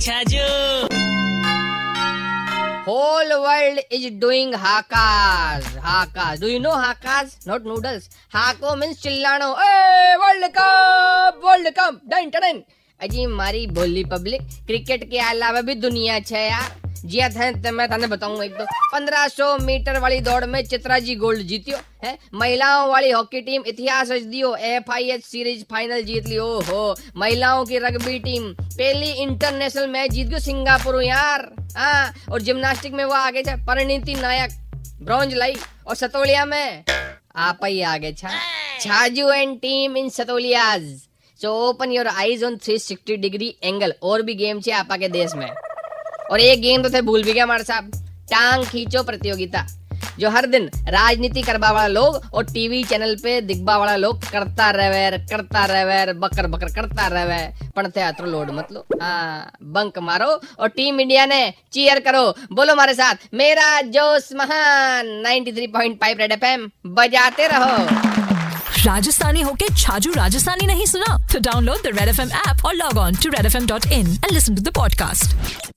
अच्छा whole world is doing हाकाज हाकाज डू यू नो हाकाज नॉट नूडल्स हाको मीन्स चिल्लानो ए world cup world cup done टन अजी मारी बोली पब्लिक क्रिकेट के अलावा भी दुनिया छ यार। जिया थे मैं थाने बताऊँगा एक तो 1500 मीटर वाली दौड़ में चित्रा जी गोल्ड जीतियो, है? महिलाओं वाली हॉकी टीम इतिहास रच दियो F I H series final जीत लियो हो महिलाओं की रग्बी टीम पहली इंटरनेशनल मैच जीत गयो सिंगापुर, यार। हाँ और जिम्नास्टिक में वो आगे छा परिणीति नायक, ब्रॉन्ज लाई, और सतोलिया में। आप ही आगे छा। Chhaju and team in सतोलियाज। So open your eyes on 360 degree angle, और भी गेम छे आपा के देश में। और एक गेम तो थे भूल भी गया हमारे साहब। टांग खींचो प्रतियोगिता। जो हर दिन राजनीति करवा वाला लोग और टीवी चैनल पे दिखबा वाला लोग करता रहे करता रहे, बकर बकर करता रहे। पढ़ते आत्रो लोड मत लो। हाँ बंक मारो और टीम इंडिया ने चीयर करो। बोलो हमारे साथ, मेरा जोश महान। 93.5 रेड एफएम बजाते रहो। राजस्थानी होके छाजू राजस्थानी नहीं सुना? तो download the Red F M app और log on to Red F M dot in and listen to the podcast